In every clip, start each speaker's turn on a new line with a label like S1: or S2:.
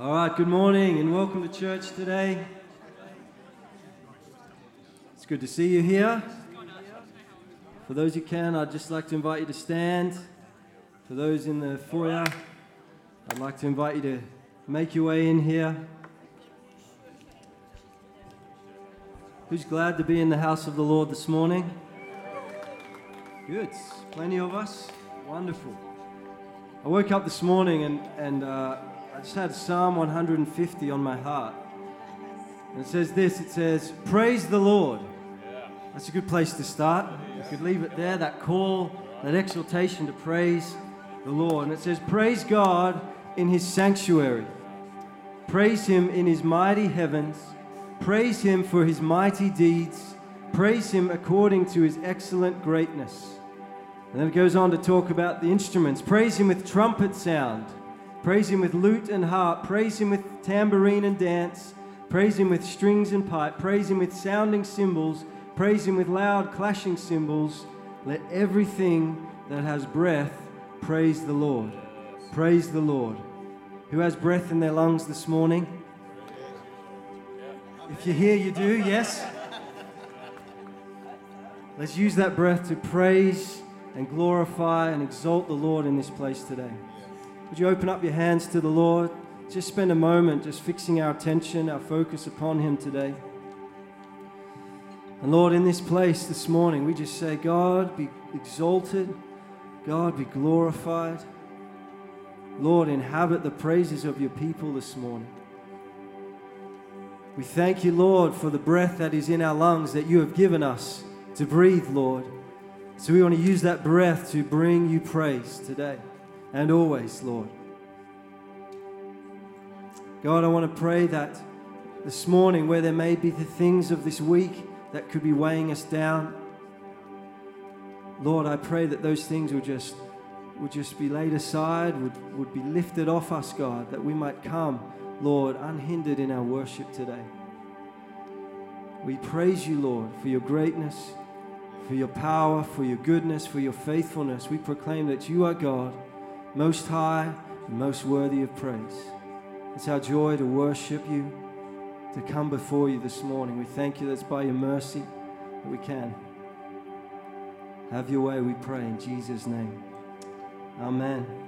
S1: All right, good morning and welcome to church today. It's good to see you here. For those who can, I'd just like to invite you to stand. For those in the foyer, I'd like to invite you to make your way in here. Who's glad to be in the house of the Lord this morning? Good. Plenty of us. Wonderful. I woke up this morning and, and uh, I just had Psalm 150 on my heart. And it says this it says, Praise the Lord. That's a good place to start. You could leave it there, that call, that exhortation to praise the Lord. And it says, Praise God in his sanctuary, praise him in his mighty heavens, praise him for his mighty deeds, praise him according to his excellent greatness. And then it goes on to talk about the instruments. Praise him with trumpet sound. Praise him with lute and harp. Praise him with tambourine and dance. Praise him with strings and pipe. Praise him with sounding cymbals. Praise him with loud clashing cymbals. Let everything that has breath praise the Lord. Praise the Lord. Who has breath in their lungs this morning? If you're here, you do, yes? Let's use that breath to praise and glorify and exalt the Lord in this place today. Would you open up your hands to the Lord? Just spend a moment just fixing our attention, our focus upon Him today. And Lord, in this place this morning, we just say, God, be exalted, God, be glorified. Lord, inhabit the praises of your people this morning. We thank you, Lord, for the breath that is in our lungs that you have given us to breathe, Lord. So we want to use that breath to bring you praise today and always, Lord. God, I want to pray that this morning, where there may be the things of this week that could be weighing us down, Lord, I pray that those things will just would just be laid aside, would, would be lifted off us, God, that we might come, Lord, unhindered in our worship today. We praise you, Lord, for your greatness, for your power, for your goodness, for your faithfulness. We proclaim that you are God, most high and most worthy of praise. It's our joy to worship you, to come before you this morning. We thank you that it's by your mercy that we can. Have your way, we pray, in Jesus' name. Amen.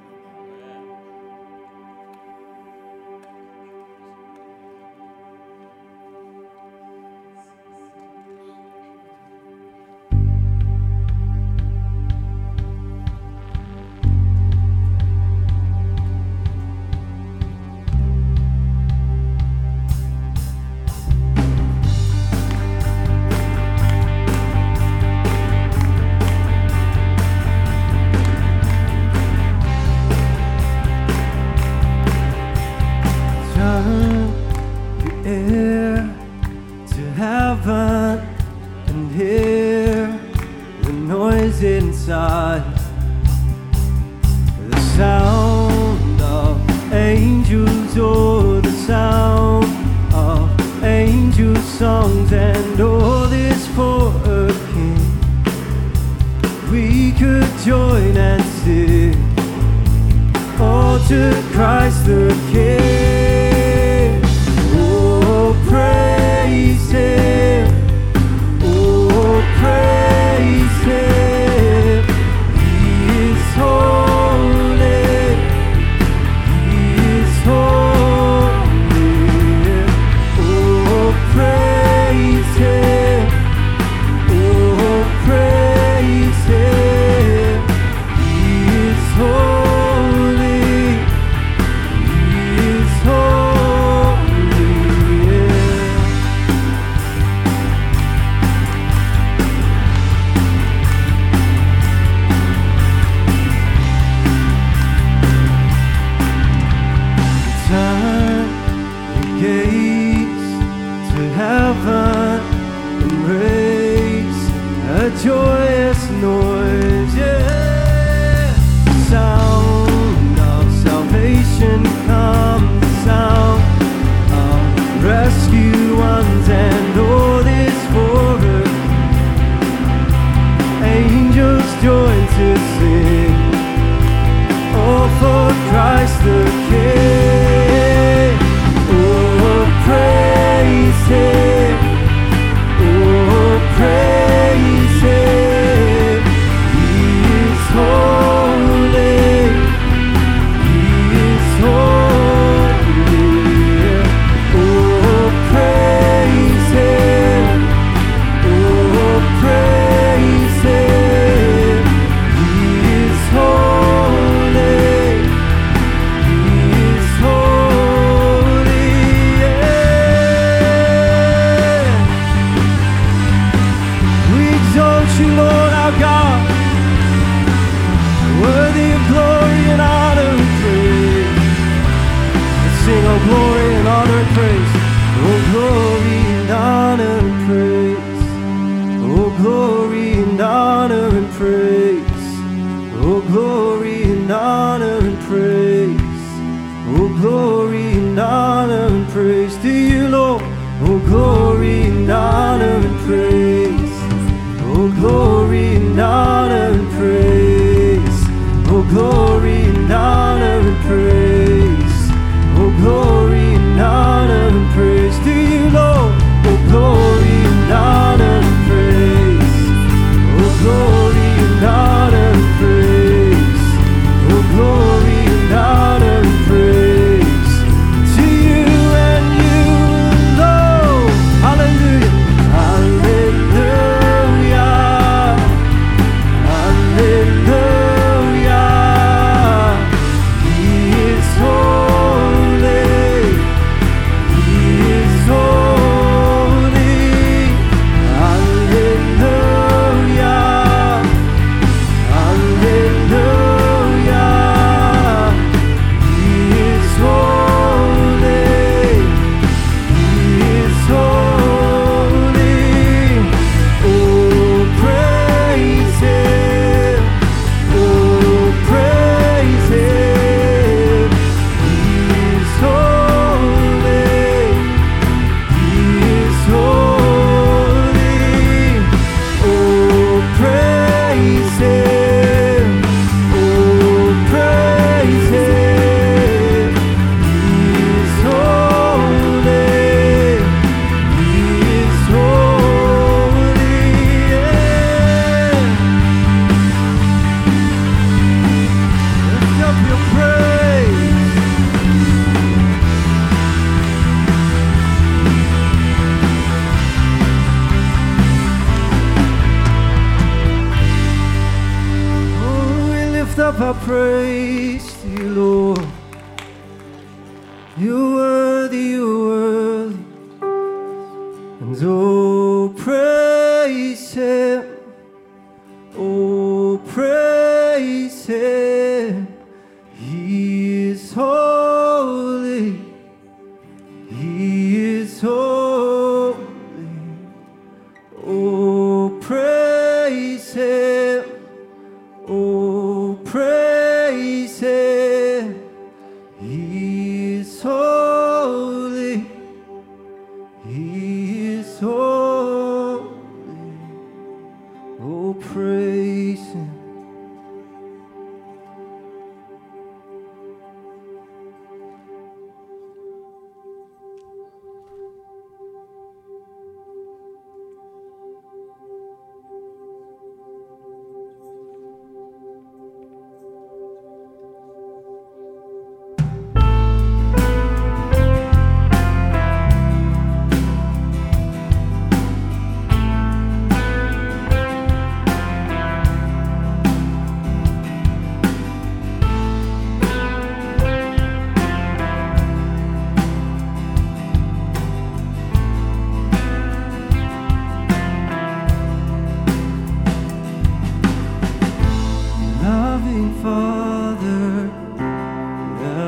S1: Father,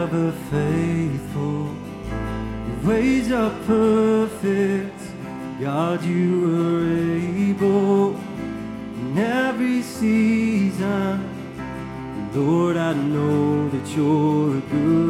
S1: ever faithful. Your ways are perfect. God, you are able in every season. Lord, I know that you're good.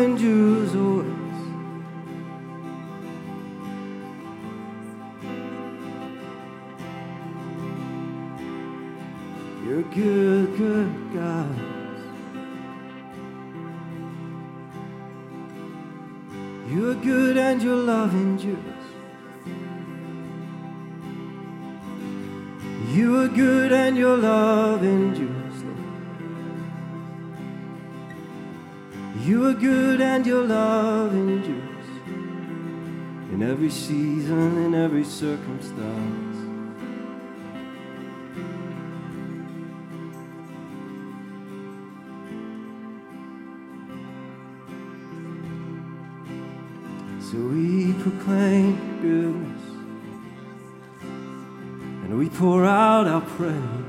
S1: endures always. You're good, good God. You're good and your love endures. You are good and your love endures. You are good and your love endures in every season, in every circumstance. So we proclaim goodness and we pour out our praise.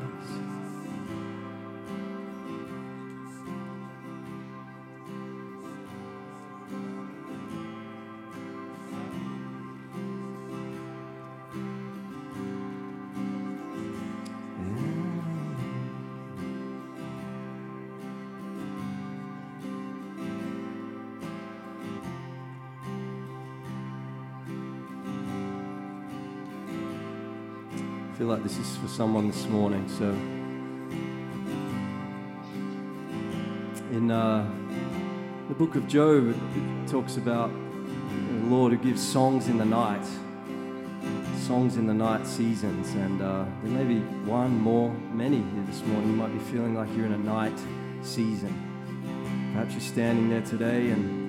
S1: This is for someone this morning. So, in uh, the book of Job, it, talks about the Lord who gives songs in the night, songs in the night seasons. And uh, there may be one more, many here this morning. You might be feeling like you're in a night season. Perhaps you're standing there today and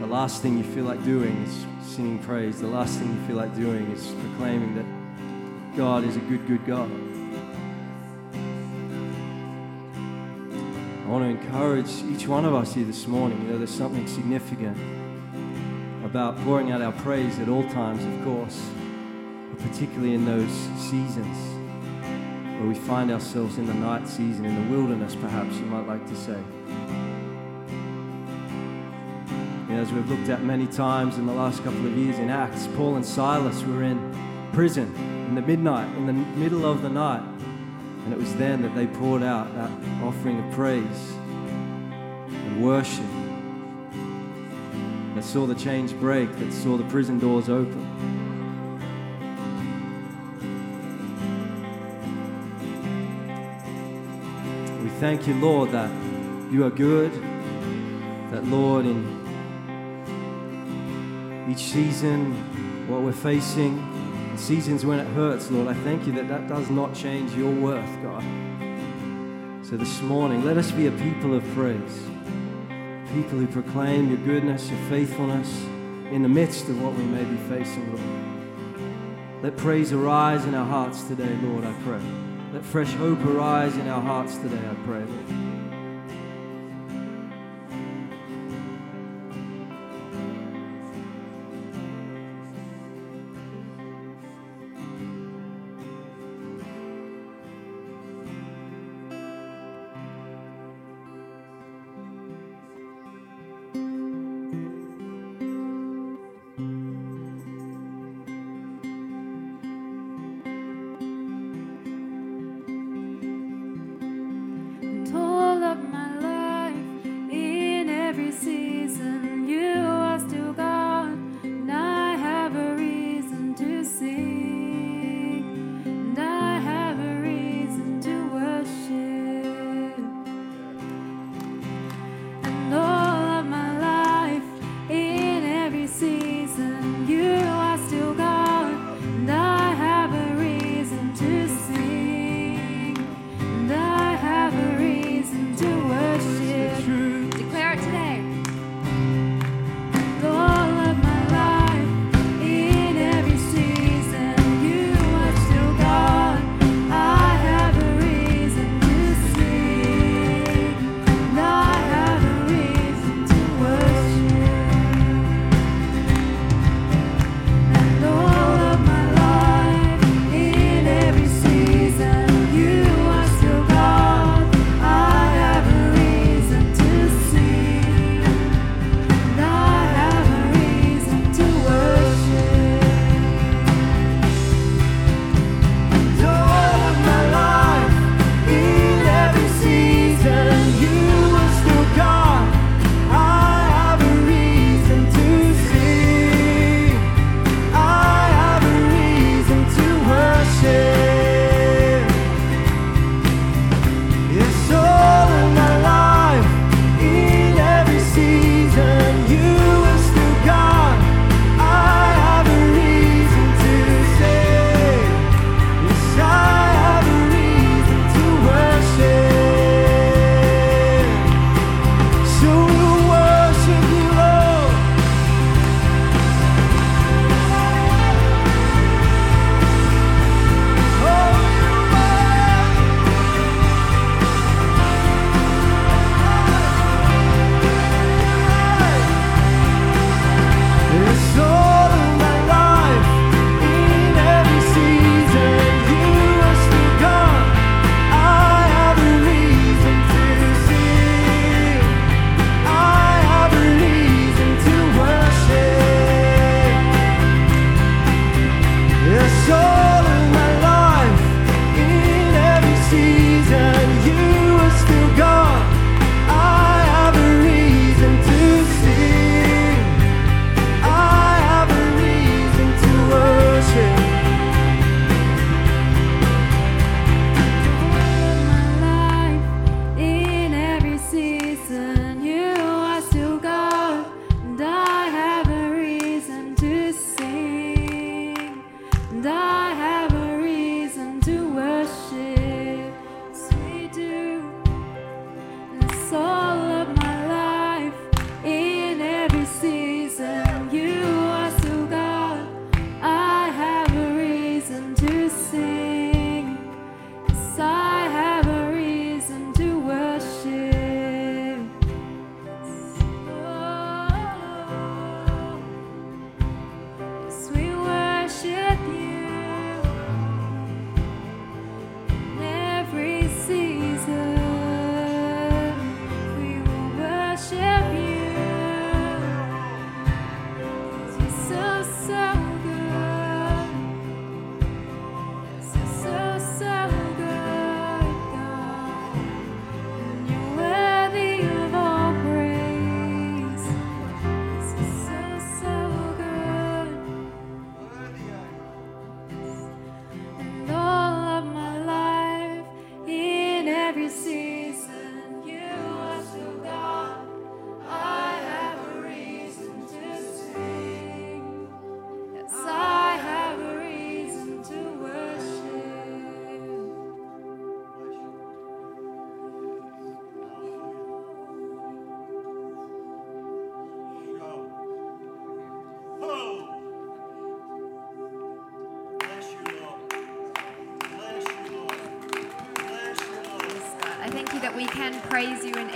S1: the last thing you feel like doing is singing praise. The last thing you feel like doing is proclaiming that God is a good, good God. I want to encourage each one of us here this morning. You know, there's something significant about pouring out our praise at all times, of course, but particularly in those seasons where we find ourselves in the night season, in the wilderness, perhaps you might like to say. You know, as we've looked at many times in the last couple of years in Acts, Paul and Silas were in prison in the midnight, in the middle of the night. And it was then that they poured out that offering of praise and worship that saw the chains break, that saw the prison doors open. We thank you, Lord, that you are good, that, Lord, in each season, what we're facing, seasons when it hurts, Lord, I thank you that that does not change your worth, God. So this morning, let us be a people of praise, people who proclaim your goodness, your faithfulness in the midst of what we may be facing, Lord. Let praise arise in our hearts today, Lord, I pray. Let fresh hope arise in our hearts today, I pray, Lord.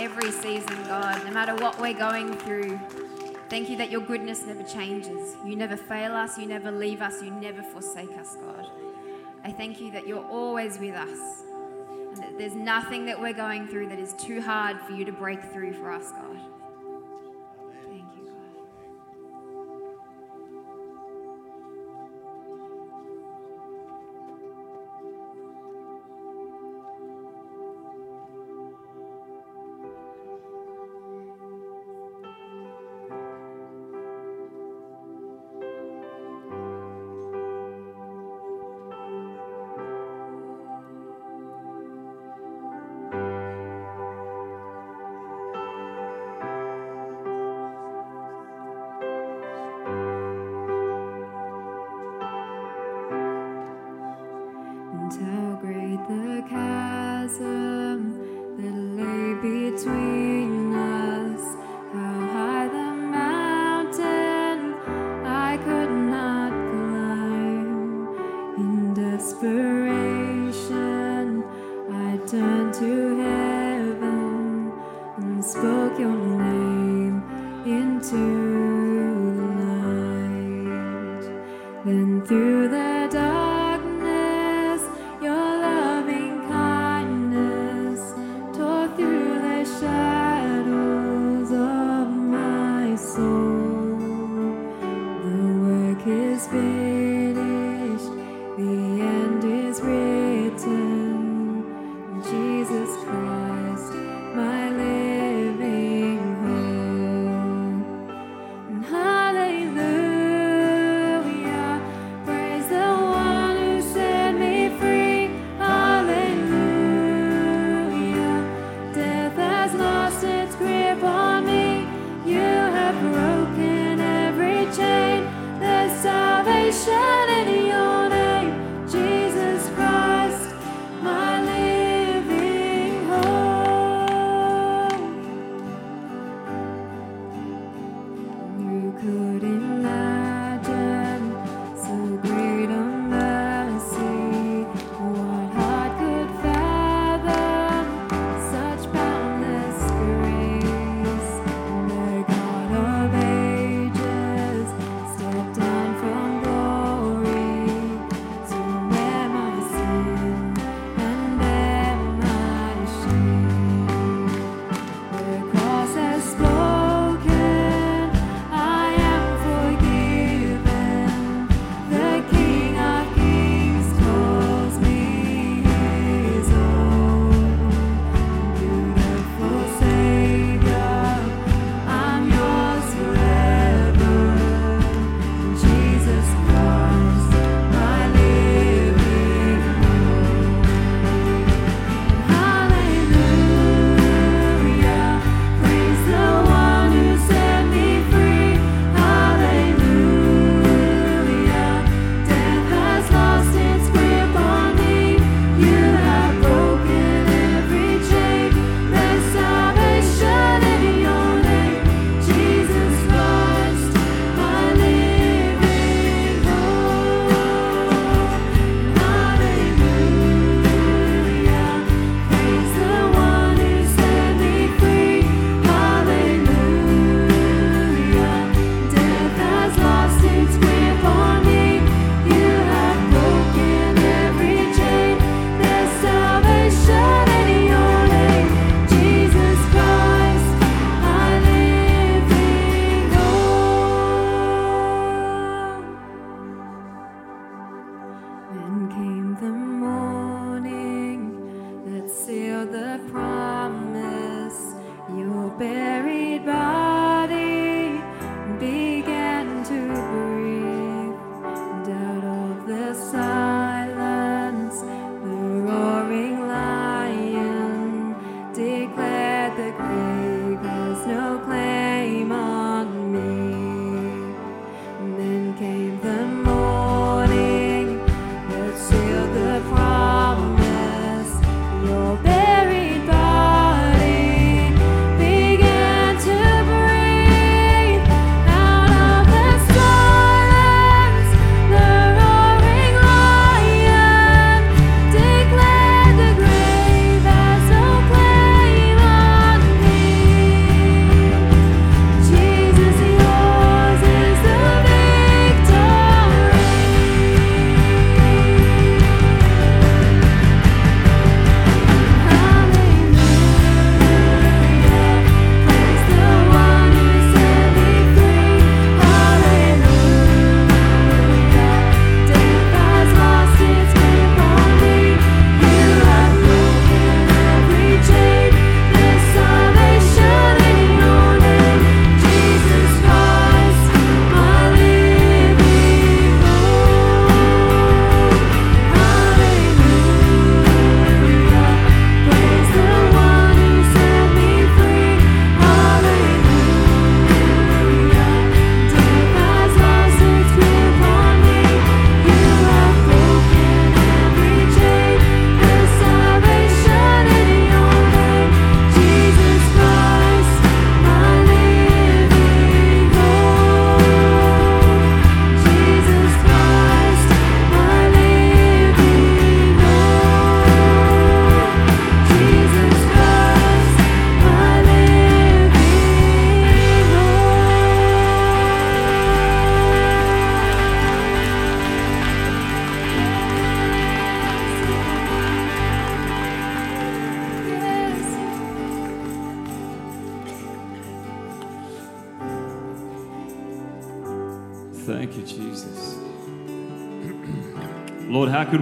S2: every season, God,
S3: no matter what we're going through. Thank you that your goodness never changes. You never fail us, you never leave us, you never forsake us, God. I thank you that you're always with us and that there's nothing that we're going through that is too hard for you to break through for us, God.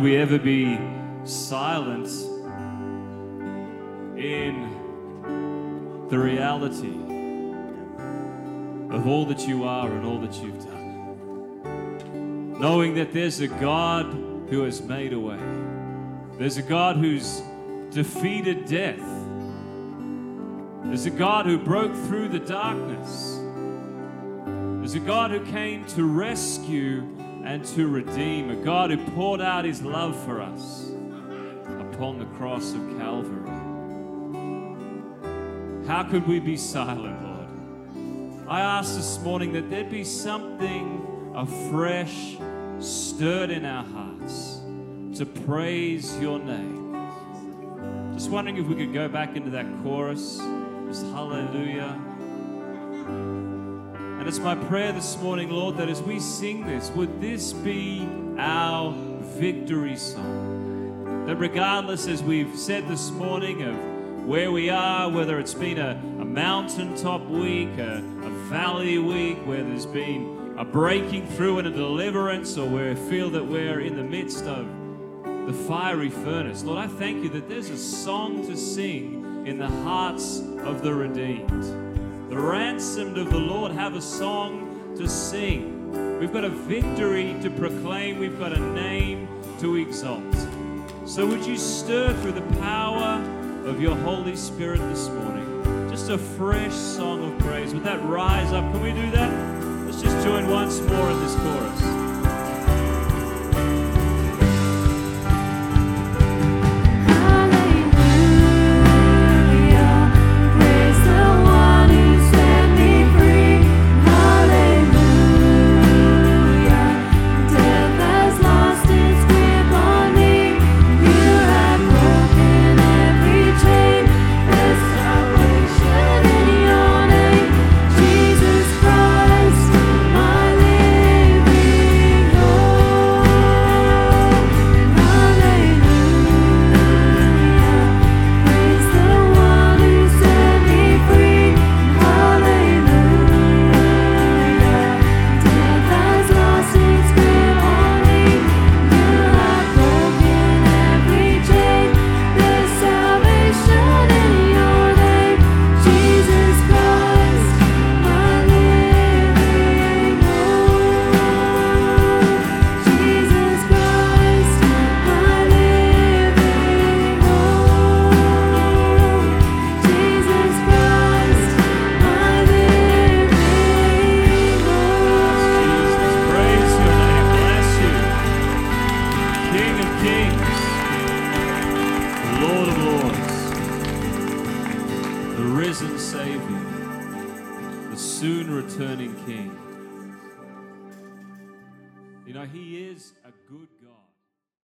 S4: We ever be silent in the reality of all that you are and all that you've done? Knowing that there's a God who has made a way, there's a God who's defeated death, there's a God who broke through the darkness. There's a God who came to rescue and to redeem, a God who poured out his love for us upon the cross of Calvary. How could we be silent, Lord? I ask this morning that there'd be something afresh stirred in our hearts to praise your name. Just wondering if we could go back into that chorus, just hallelujah. It's my prayer this morning, Lord, that as we sing this, would this be our victory song? That regardless, as we've said this morning, of where we are, whether it's been a, a mountaintop week, a, a valley week, where there's been a breaking through and a deliverance, or where we feel that we're in the midst of the fiery furnace, Lord, I thank you that there's a song to sing in the hearts of the redeemed. The ransomed of the Lord have a song to sing. We've got a victory to proclaim. We've got a name to exalt. So would you stir through the power of your Holy Spirit this morning? Just a fresh song of praise. Would that rise up? Can we do that? Let's just join once more in this chorus.